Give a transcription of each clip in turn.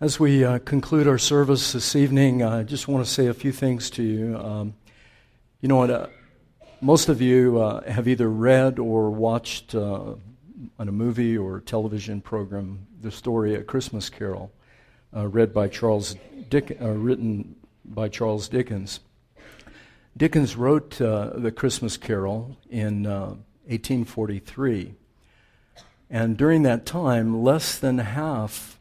As we uh, conclude our service this evening, I just want to say a few things to you. Um, you know what? Uh, most of you uh, have either read or watched uh, on a movie or television program the story A Christmas Carol, uh, read by Charles Dick, uh, written by Charles Dickens. Dickens wrote the Christmas Carol in 1843, and during that time, less than half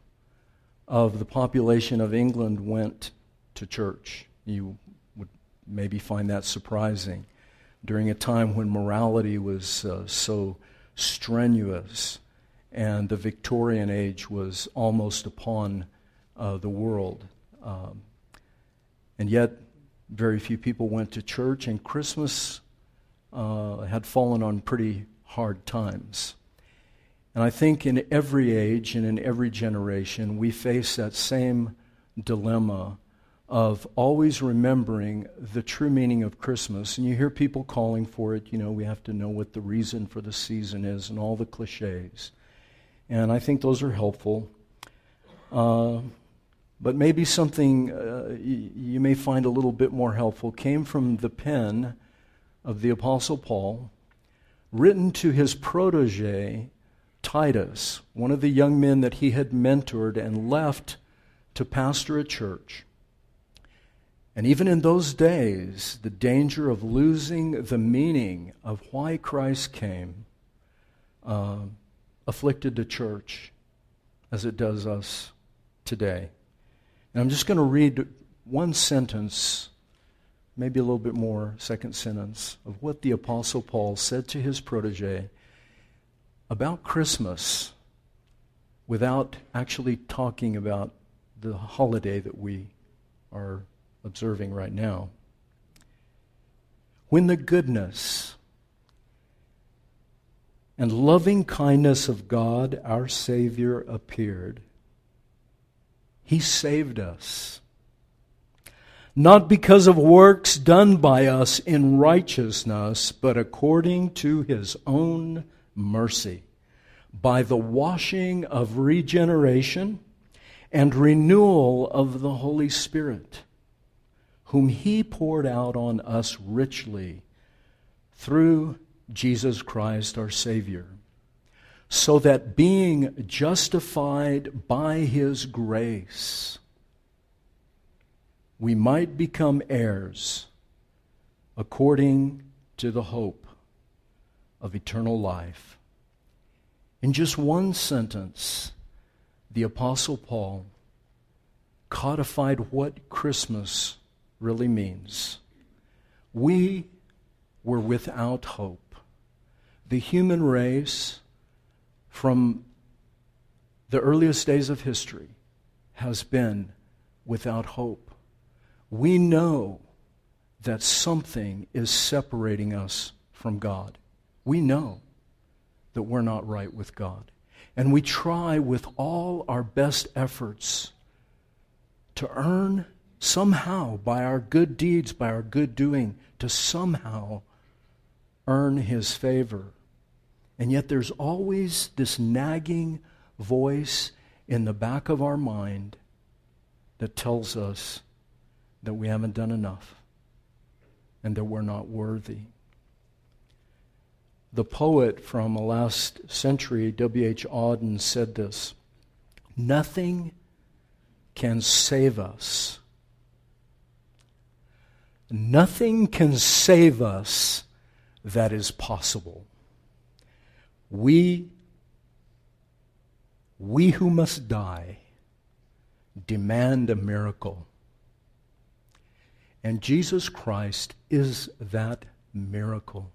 of the population of England went to church. You would maybe find that surprising during a time when morality was uh, so strenuous and the Victorian age was almost upon uh, the world. Um, and yet, very few people went to church, and Christmas uh, had fallen on pretty hard times. And I think in every age and in every generation, we face that same dilemma of always remembering the true meaning of Christmas. And you hear people calling for it, you know, we have to know what the reason for the season is and all the cliches. And I think those are helpful. Uh, but maybe something uh, y- you may find a little bit more helpful came from the pen of the Apostle Paul, written to his protege Titus, one of the young men that he had mentored and left to pastor a church. And even in those days, the danger of losing the meaning of why Christ came uh, afflicted the church as it does us today. And I'm just going to read one sentence, maybe a little bit more, second sentence, of what the Apostle Paul said to his protege about Christmas without actually talking about the holiday that we are observing right now. When the goodness and loving kindness of God, our Savior, appeared, He saved us. Not because of works done by us in righteousness, but according to His own mercy. By the washing of regeneration and renewal of the Holy Spirit, whom He poured out on us richly through Jesus Christ our Savior, so that being justified by His grace, we might become heirs according to the hope of eternal life. In just one sentence, the Apostle Paul codified what Christmas really means. We were without hope. The human race, from the earliest days of history, has been without hope. We know that something is separating us from God. We know that we're not right with God. And we try with all our best efforts to earn somehow, by our good deeds, by our good doing, to somehow earn His favor. And yet there's always this nagging voice in the back of our mind that tells us that we haven't done enough and that we're not worthy. The poet from the last century, W.H. Auden, said this Nothing can save us. Nothing can save us that is possible. We, we who must die, demand a miracle. And Jesus Christ is that miracle.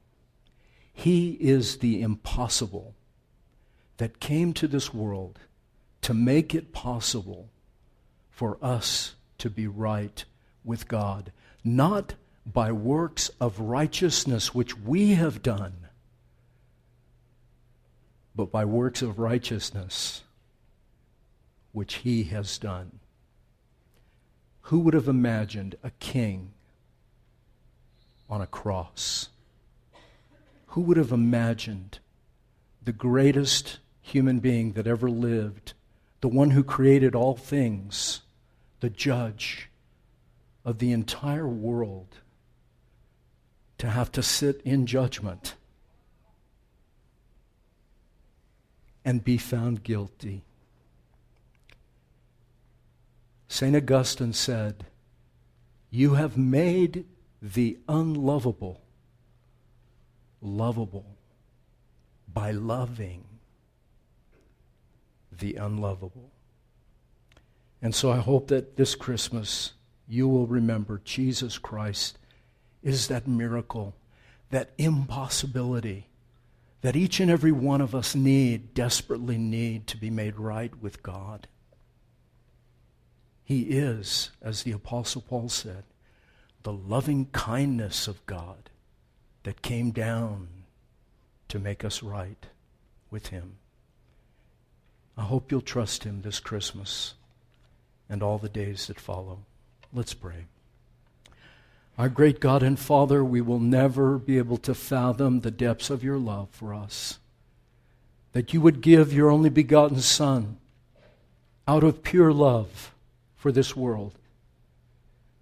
He is the impossible that came to this world to make it possible for us to be right with God, not by works of righteousness which we have done, but by works of righteousness which He has done. Who would have imagined a king on a cross? Who would have imagined the greatest human being that ever lived, the one who created all things, the judge of the entire world, to have to sit in judgment and be found guilty. St. Augustine said, You have made the unlovable lovable by loving the unlovable. And so I hope that this Christmas you will remember Jesus Christ is that miracle, that impossibility that each and every one of us need, desperately need to be made right with God. He is, as the Apostle Paul said, the loving kindness of God that came down to make us right with Him. I hope you'll trust Him this Christmas and all the days that follow. Let's pray. Our great God and Father, we will never be able to fathom the depths of your love for us. That you would give your only begotten Son out of pure love for this world,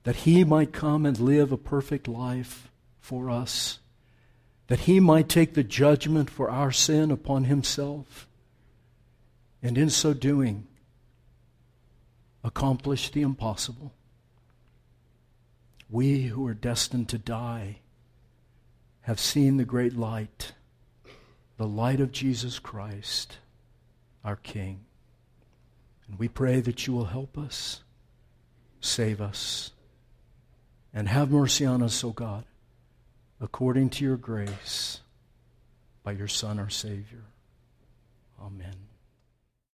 that he might come and live a perfect life for us, that he might take the judgment for our sin upon himself, and in so doing, accomplish the impossible we who are destined to die have seen the great light, the light of Jesus Christ, our King. And we pray that you will help us, save us, and have mercy on us, O God, according to your grace, by your Son, our Savior. Amen.